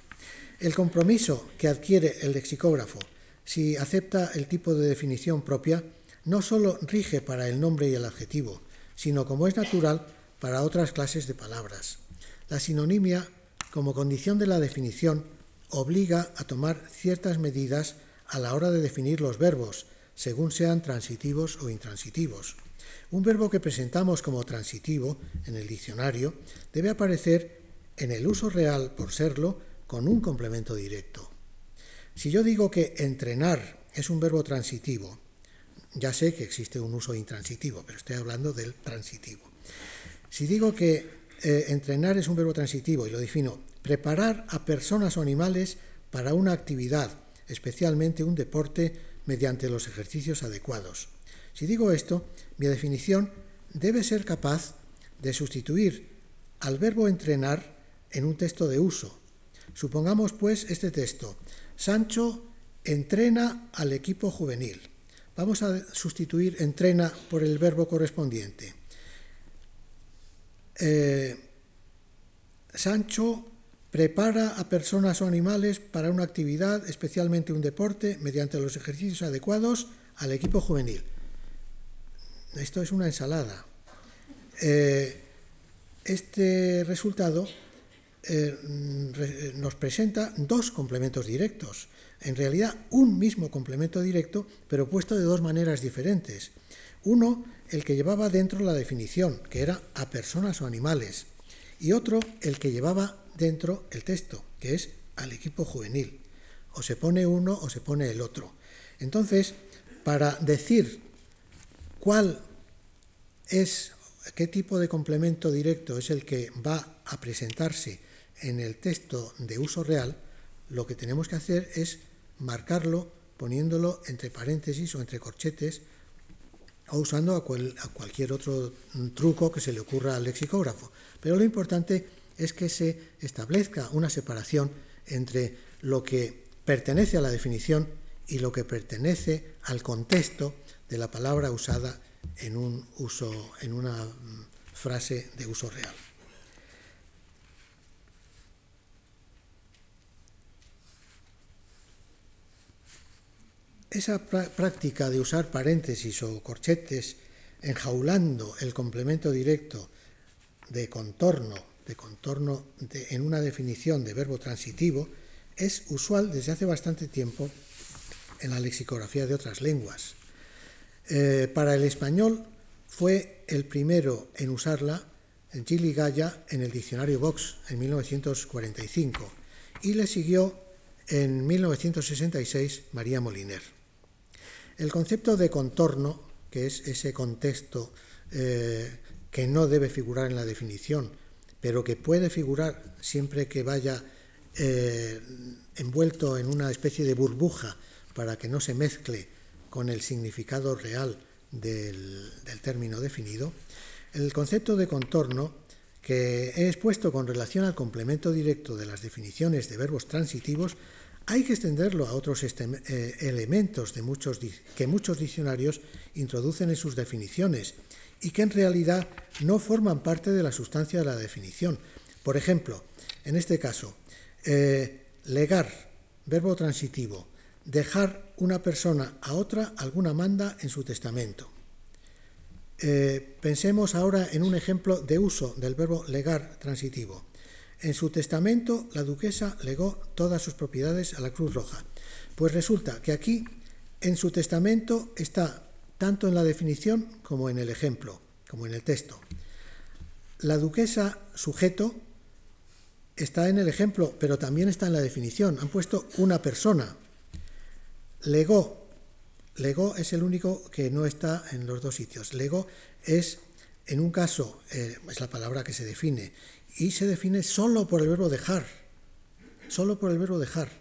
El compromiso que adquiere el lexicógrafo si acepta el tipo de definición propia no solo rige para el nombre y el adjetivo, sino como es natural para otras clases de palabras. La sinonimia, como condición de la definición, obliga a tomar ciertas medidas a la hora de definir los verbos, según sean transitivos o intransitivos. Un verbo que presentamos como transitivo en el diccionario debe aparecer en el uso real, por serlo, con un complemento directo. Si yo digo que entrenar es un verbo transitivo, ya sé que existe un uso intransitivo, pero estoy hablando del transitivo. Si digo que eh, entrenar es un verbo transitivo y lo defino preparar a personas o animales para una actividad, especialmente un deporte, mediante los ejercicios adecuados. Si digo esto, mi definición debe ser capaz de sustituir al verbo entrenar en un texto de uso. Supongamos pues este texto. Sancho entrena al equipo juvenil. Vamos a sustituir entrena por el verbo correspondiente. Eh, Sancho prepara a personas o animales para una actividad, especialmente un deporte, mediante los ejercicios adecuados al equipo juvenil. Esto es una ensalada. Eh, este resultado eh, nos presenta dos complementos directos. En realidad, un mismo complemento directo, pero puesto de dos maneras diferentes. Uno, el que llevaba dentro la definición, que era a personas o animales, y otro, el que llevaba dentro el texto, que es al equipo juvenil. O se pone uno o se pone el otro. Entonces, para decir cuál es, qué tipo de complemento directo es el que va a presentarse en el texto de uso real, lo que tenemos que hacer es marcarlo poniéndolo entre paréntesis o entre corchetes o usando a, cualquier otro truco que se le ocurra al lexicógrafo. Pero lo importante es que se establezca una separación entre lo que pertenece a la definición y lo que pertenece al contexto de la palabra usada en, un uso, en una mm, frase de uso real. Esa práctica de usar paréntesis o corchetes enjaulando el complemento directo de contorno, de contorno en una definición de verbo transitivo, es usual desde hace bastante tiempo en la lexicografía de otras lenguas. Eh, para el español fue el primero en usarla Gili Gaya en el diccionario Vox en 1945 y le siguió en 1966 María Moliner. El concepto de contorno, que es ese contexto eh, que no debe figurar en la definición, pero que puede figurar siempre que vaya eh, envuelto en una especie de burbuja para que no se mezcle con el significado real del, término definido, el concepto de contorno que he expuesto con relación al complemento directo de las definiciones de verbos transitivos hay que extenderlo a otros eh, elementos que muchos diccionarios introducen en sus definiciones y que en realidad no forman parte de la sustancia de la definición. Por ejemplo, en este caso, eh, legar, verbo transitivo, dejar una persona a otra alguna manda en su testamento. Eh, pensemos ahora en un ejemplo de uso del verbo legar transitivo. En su testamento, la duquesa legó todas sus propiedades a la Cruz Roja. Pues resulta que aquí, en su testamento, está tanto en la definición como en el ejemplo, como en el texto. La duquesa, sujeto, está en el ejemplo, pero también está en la definición. Han puesto una persona. Legó. Legó es el único que no está en los dos sitios. Legó es, en un caso, eh, es la palabra que se define, y se define solo por el verbo dejar, solo por el verbo dejar.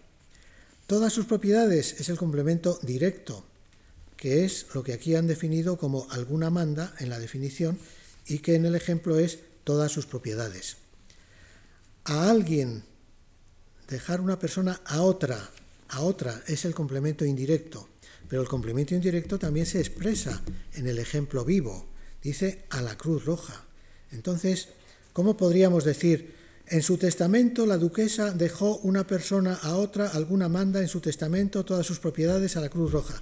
Todas sus propiedades es el complemento directo, que es lo que aquí han definido como alguna manda en la definición y que en el ejemplo es todas sus propiedades. A alguien dejar una persona a otra, a otra es el complemento indirecto, pero el complemento indirecto también se expresa en el ejemplo vivo, dice a la Cruz Roja. Entonces, ¿Cómo podríamos decir, en su testamento la duquesa dejó una persona a otra, alguna manda en su testamento todas sus propiedades a la Cruz Roja?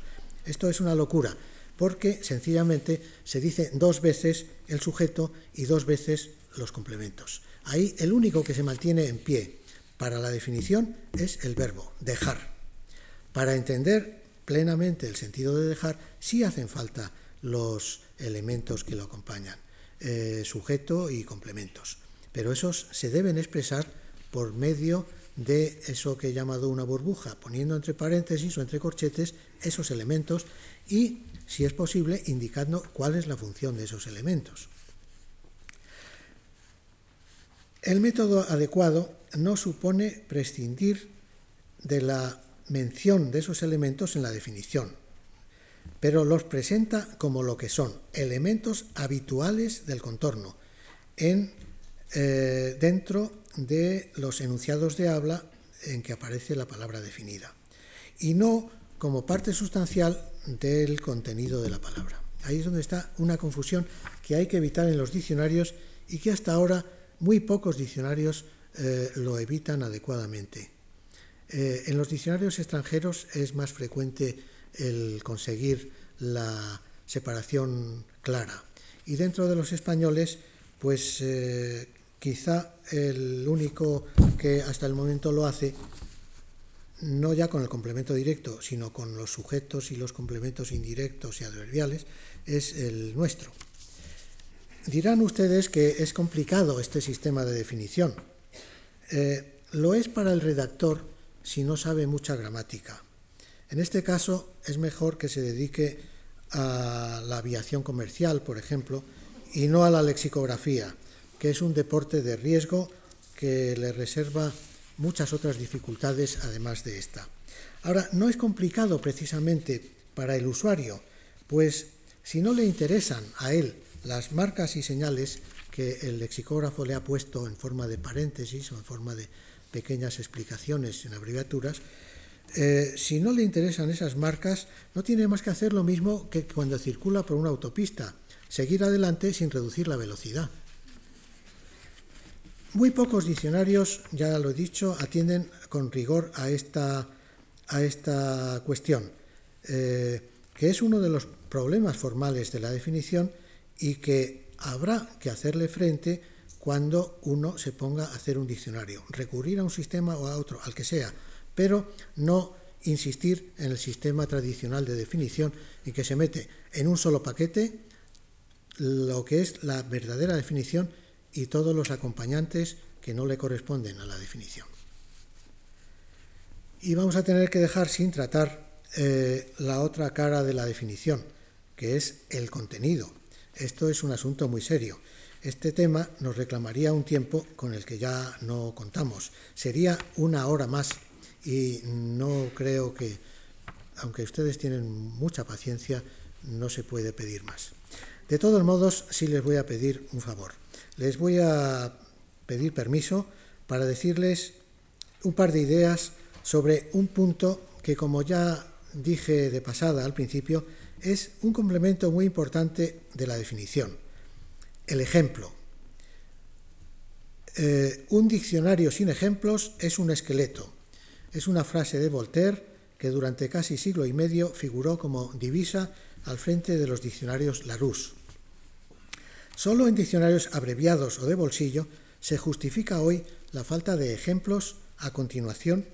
Esto es una locura, porque sencillamente se dice dos veces el sujeto y dos veces los complementos. Ahí el único que se mantiene en pie para la definición es el verbo, dejar. Para entender plenamente el sentido de dejar, sí hacen falta los elementos que lo acompañan. Eh, sujeto y complementos. Pero esos se deben expresar por medio de eso que he llamado una burbuja, poniendo entre paréntesis o entre corchetes esos elementos y, si es posible, indicando cuál es la función de esos elementos. El método adecuado no supone prescindir de la mención de esos elementos en la definición, pero los presenta como lo que son, elementos habituales del contorno, en, eh, dentro de los enunciados de habla en que aparece la palabra definida, y no como parte sustancial del contenido de la palabra. Ahí es donde está una confusión que hay que evitar en los diccionarios y que hasta ahora muy pocos diccionarios eh, lo evitan adecuadamente. Eh, en los diccionarios extranjeros es más frecuente el conseguir la separación clara. Y dentro de los españoles, pues eh, quizá el único que hasta el momento lo hace, no ya con el complemento directo, sino con los sujetos y los complementos indirectos y adverbiales, es el nuestro. Dirán ustedes que es complicado este sistema de definición. Eh, lo es para el redactor si no sabe mucha gramática. En este caso es mejor que se dedique a la aviación comercial, por ejemplo, y no a la lexicografía, que es un deporte de riesgo que le reserva muchas otras dificultades además de esta. Ahora, no es complicado precisamente para el usuario, pues si no le interesan a él las marcas y señales que el lexicógrafo le ha puesto en forma de paréntesis o en forma de pequeñas explicaciones en abreviaturas, eh, si no le interesan esas marcas, no tiene más que hacer lo mismo que cuando circula por una autopista, seguir adelante sin reducir la velocidad. Muy pocos diccionarios, ya lo he dicho, atienden con rigor a esta, a esta cuestión, eh, que es uno de los problemas formales de la definición y que habrá que hacerle frente cuando uno se ponga a hacer un diccionario, recurrir a un sistema o a otro, al que sea, pero no insistir en el sistema tradicional de definición en que se mete en un solo paquete lo que es la verdadera definición y todos los acompañantes que no le corresponden a la definición. Y vamos a tener que dejar sin tratar eh, la otra cara de la definición, que es el contenido. Esto es un asunto muy serio. este tema nos reclamaría un tiempo con el que ya no contamos. Sería una hora más y no creo que, aunque ustedes tienen mucha paciencia, no se puede pedir más. De todos modos, sí les voy a pedir un favor. Les voy a pedir permiso para decirles un par de ideas sobre un punto que, como ya dije de pasada al principio, es un complemento muy importante de la definición. El ejemplo. Eh, un diccionario sin ejemplos es un esqueleto. Es una frase de Voltaire que durante casi siglo y medio figuró como divisa al frente de los diccionarios Larousse. Solo en diccionarios abreviados o de bolsillo se justifica hoy la falta de ejemplos a continuación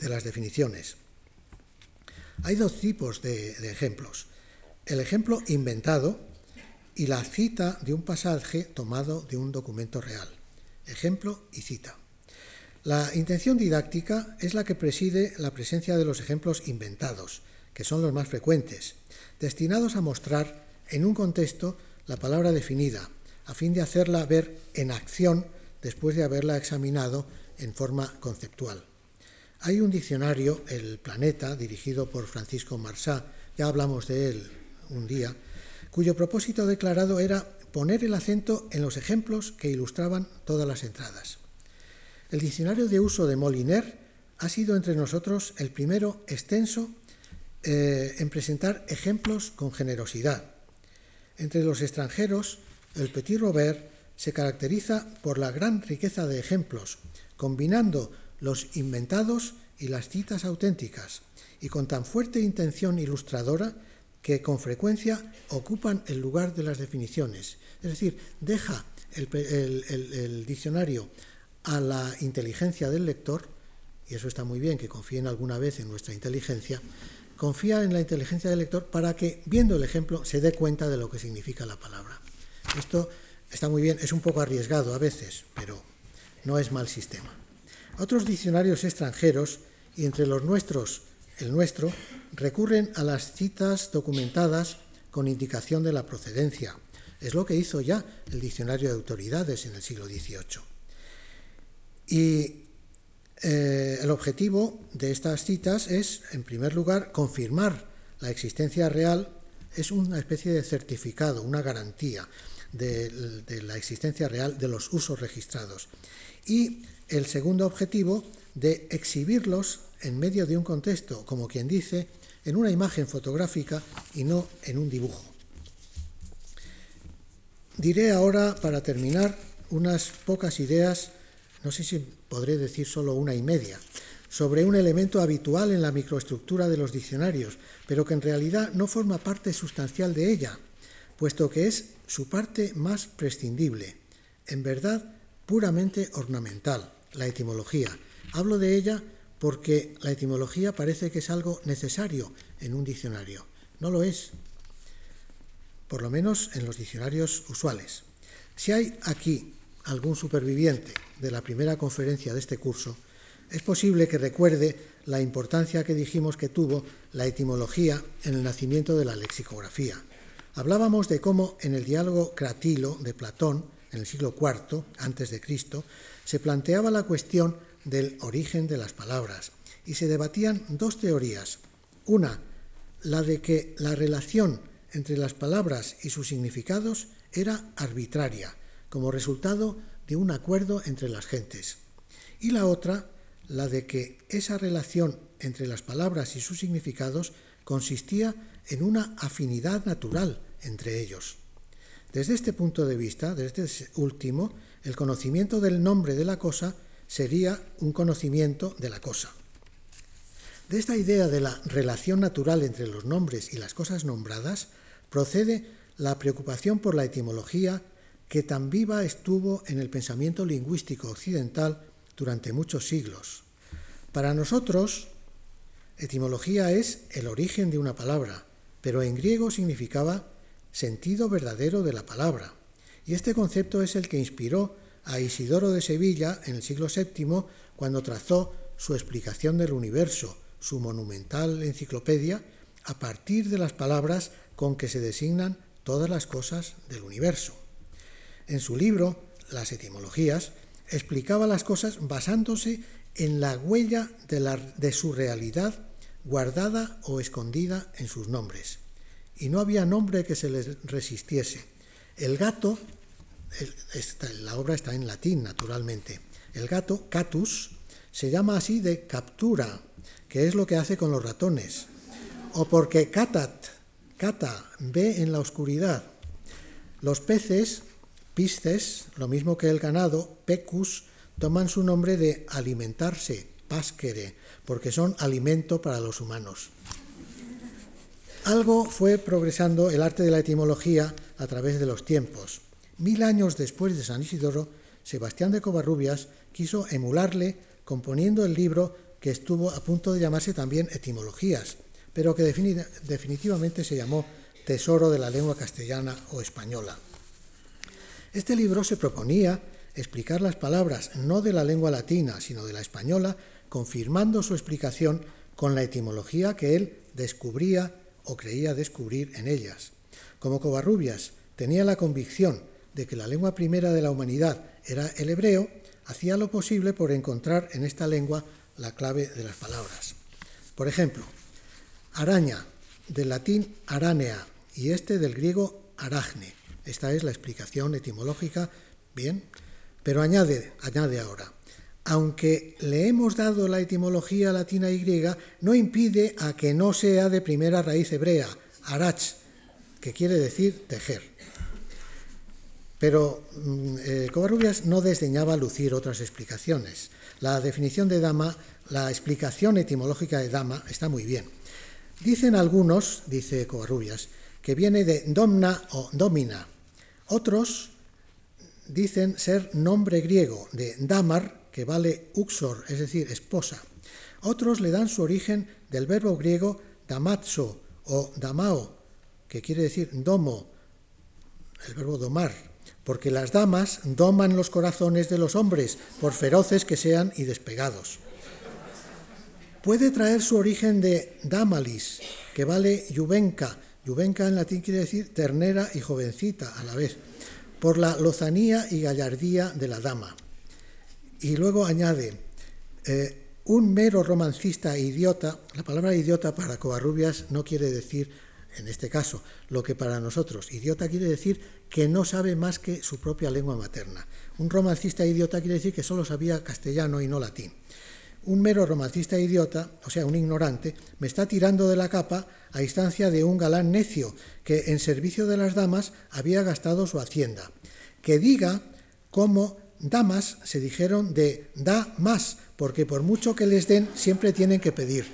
de las definiciones. Hay dos tipos de, ejemplos. El ejemplo inventado y la cita de un pasaje tomado de un documento real. Ejemplo y cita. La intención didáctica es la que preside la presencia de los ejemplos inventados, que son los más frecuentes, destinados a mostrar en un contexto la palabra definida, a fin de hacerla ver en acción después de haberla examinado en forma conceptual. Hay un diccionario, El Planeta, dirigido por Francisco Marsá, ya hablamos de él un día, cuyo propósito declarado era poner el acento en los ejemplos que ilustraban todas las entradas. El diccionario de uso de Moliner ha sido entre nosotros el primero extenso eh, en presentar ejemplos con generosidad. Entre los extranjeros, el Petit Robert se caracteriza por la gran riqueza de ejemplos, combinando los inventados y las citas auténticas, y con tan fuerte intención ilustradora que con frecuencia ocupan el lugar de las definiciones. Es decir, deja el, diccionario a la inteligencia del lector, y eso está muy bien, que confíen alguna vez en nuestra inteligencia, confía en la inteligencia del lector para que, viendo el ejemplo, se dé cuenta de lo que significa la palabra. Esto está muy bien, es un poco arriesgado a veces, pero no es mal sistema. Otros diccionarios extranjeros, y entre los nuestros el nuestro, recurren a las citas documentadas con indicación de la procedencia. Es lo que hizo ya el diccionario de autoridades en el siglo XVIII. Y eh, el objetivo de estas citas es, en primer lugar, confirmar la existencia real, es una especie de certificado, una garantía de, de la existencia real de los usos registrados. Y el segundo objetivo de exhibirlos en medio de un contexto, como quien dice, en una imagen fotográfica y no en un dibujo. Diré ahora, para terminar, unas pocas ideas, no sé si podré decir solo una y media, sobre un elemento habitual en la microestructura de los diccionarios, pero que en realidad no forma parte sustancial de ella, puesto que es su parte más prescindible, en verdad puramente ornamental la etimología. Hablo de ella porque la etimología parece que es algo necesario en un diccionario. No lo es, por lo menos en los diccionarios usuales. Si hay aquí algún superviviente de la primera conferencia de este curso, es posible que recuerde la importancia que dijimos que tuvo la etimología en el nacimiento de la lexicografía. Hablábamos de cómo en el diálogo cratilo de Platón, en el siglo IV antes de Cristo, se planteaba la cuestión del origen de las palabras y se debatían dos teorías. Una, la de que la relación entre las palabras y sus significados era arbitraria, como resultado de un acuerdo entre las gentes. Y la otra, la de que esa relación entre las palabras y sus significados consistía en una afinidad natural entre ellos. Desde este punto de vista, desde este último, el conocimiento del nombre de la cosa sería un conocimiento de la cosa. De esta idea de la relación natural entre los nombres y las cosas nombradas procede la preocupación por la etimología que tan viva estuvo en el pensamiento lingüístico occidental durante muchos siglos. Para nosotros, etimología es el origen de una palabra, pero en griego significaba sentido verdadero de la palabra. Y este concepto es el que inspiró a Isidoro de Sevilla en el siglo VII cuando trazó su explicación del universo, su monumental enciclopedia, a partir de las palabras con que se designan todas las cosas del universo. En su libro, Las etimologías, explicaba las cosas basándose en la huella de, su realidad guardada o escondida en sus nombres. Y no había nombre que se les resistiese. El gato, la obra está en latín, naturalmente. El gato, catus, se llama así de captura, que es lo que hace con los ratones. O porque catat, cata, ve en la oscuridad. Los peces, pisces, lo mismo que el ganado, pecus, toman su nombre de alimentarse, pasquere, porque son alimento para los humanos. Algo fue progresando el arte de la etimología a través de los tiempos. Mil años después de San Isidoro, Sebastián de Covarrubias quiso emularle componiendo el libro que estuvo a punto de llamarse también Etimologías, pero que definitivamente se llamó Tesoro de la lengua castellana o española. Este libro se proponía explicar las palabras no de la lengua latina, sino de la española, confirmando su explicación con la etimología que él descubría o creía descubrir en ellas. Como Covarrubias tenía la convicción de que la lengua primera de la humanidad era el hebreo, hacía lo posible por encontrar en esta lengua la clave de las palabras. Por ejemplo, araña, del latín aránea, y este del griego arachne. Esta es la explicación etimológica, bien, pero añade, añade ahora, aunque le hemos dado la etimología latina y griega, no impide a que no sea de primera raíz hebrea, arach, que quiere decir tejer. Pero mm, eh, Covarrubias no desdeñaba lucir otras explicaciones. La definición de dama, la explicación etimológica de dama está muy bien. Dicen algunos, dice Covarrubias, que viene de domna o domina. Otros dicen ser nombre griego de damar, que vale uxor, es decir, esposa. Otros le dan su origen del verbo griego damatzo o damao, que quiere decir domo, el verbo domar, porque las damas doman los corazones de los hombres, por feroces que sean y despegados. Puede traer su origen de damalis, que vale juvenca. Juvenca en latín quiere decir ternera y jovencita a la vez por la lozanía y gallardía de la dama. Y luego añade, eh, un mero romancista idiota, la palabra idiota para Covarrubias no quiere decir, en este caso, lo que para nosotros, idiota quiere decir que no sabe más que su propia lengua materna. Un romancista idiota quiere decir que solo sabía castellano y no latín un mero romancista idiota, o sea, un ignorante, me está tirando de la capa a instancia de un galán necio que en servicio de las damas había gastado su hacienda. Que diga cómo damas se dijeron de da más, porque por mucho que les den, siempre tienen que pedir.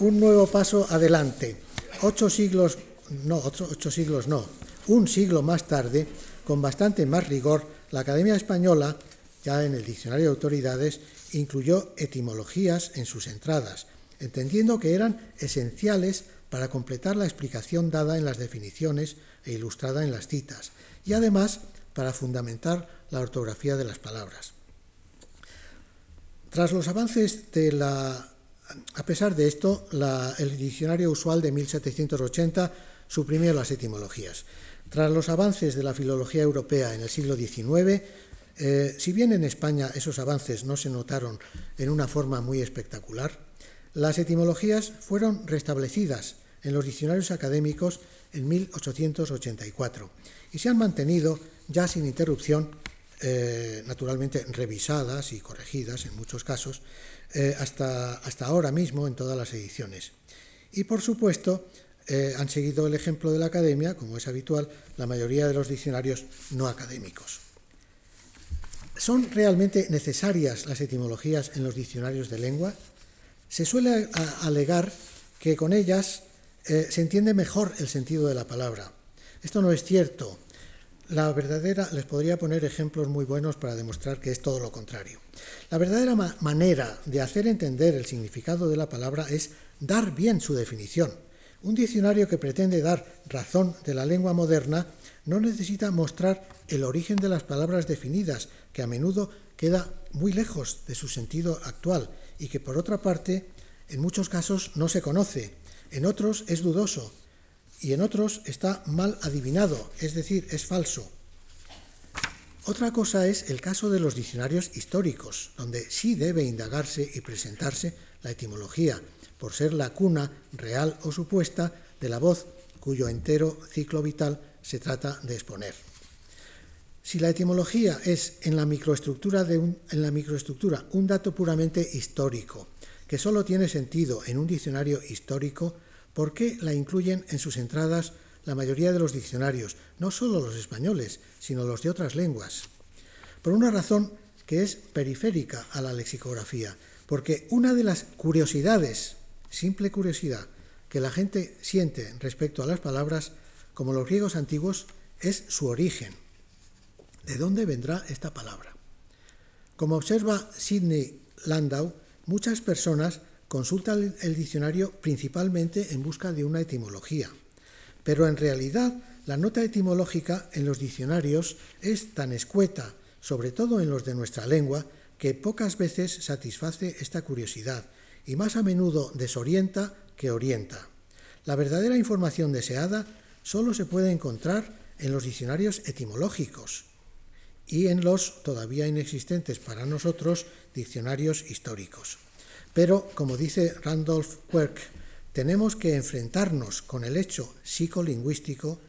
Un nuevo paso adelante. Ocho siglos, no, ocho, ocho siglos no, un siglo más tarde, con bastante más rigor, la Academia Española ya en el diccionario de autoridades, incluyó etimologías en sus entradas, entendiendo que eran esenciales para completar la explicación dada en las definiciones e ilustrada en las citas, y además para fundamentar la ortografía de las palabras. Tras los avances de la... A pesar de esto, el diccionario usual de 1780 suprimió las etimologías. Tras los avances de la filología europea en el siglo XIX, eh, si bien en España esos avances no se notaron en una forma muy espectacular, las etimologías fueron restablecidas en los diccionarios académicos en 1884 y se han mantenido ya sin interrupción, eh, naturalmente revisadas y corregidas en muchos casos, eh, hasta, hasta ahora mismo en todas las ediciones. Y por supuesto, han seguido el ejemplo de la academia, como es habitual, la mayoría de los diccionarios no académicos. ¿Son realmente necesarias las etimologías en los diccionarios de lengua? Se suele alegar que con ellas eh, se entiende mejor el sentido de la palabra. Esto no es cierto. La verdadera, les podría poner ejemplos muy buenos para demostrar que es todo lo contrario. La verdadera manera de hacer entender el significado de la palabra es dar bien su definición. Un diccionario que pretende dar razón de la lengua moderna no necesita mostrar el origen de las palabras definidas, que a menudo queda muy lejos de su sentido actual y que por otra parte en muchos casos no se conoce, en otros es dudoso. y en otros está mal adivinado, es decir, es falso. Otra cosa es el caso de los diccionarios históricos, donde sí debe indagarse y presentarse la etimología, por ser la cuna real o supuesta de la voz cuyo entero ciclo vital se trata de exponer. Si la etimología es en la microestructura, de un, en la microestructura un dato puramente histórico, que solo tiene sentido en un diccionario histórico, ¿por qué la incluyen en sus entradas la mayoría de los diccionarios, no solo los españoles, sino los de otras lenguas? Por una razón que es periférica a la lexicografía, porque una de las curiosidades, simple curiosidad, que la gente siente respecto a las palabras, como los griegos antiguos, es su origen ¿De dónde vendrá esta palabra? Como observa Sidney Landau, muchas personas consultan el diccionario principalmente en busca de una etimología, pero en realidad la nota etimológica en los diccionarios es tan escueta, sobre todo en los de nuestra lengua, que pocas veces satisface esta curiosidad y más a menudo desorienta que orienta. La verdadera información deseada solo se puede encontrar en los diccionarios etimológicos, y en los todavía inexistentes para nosotros diccionarios históricos. Pero, como dice Randolph Quirk, tenemos que enfrentarnos con el hecho psicolingüístico,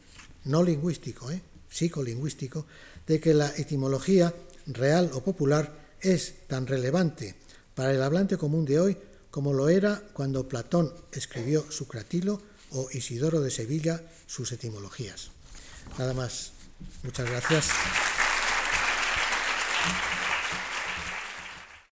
no lingüístico, ¿eh? psicolingüístico, de que la etimología real o popular es tan relevante para el hablante común de hoy como lo era cuando Platón escribió su Cratilo o Isidoro de Sevilla sus etimologías. Nada más. Muchas gracias.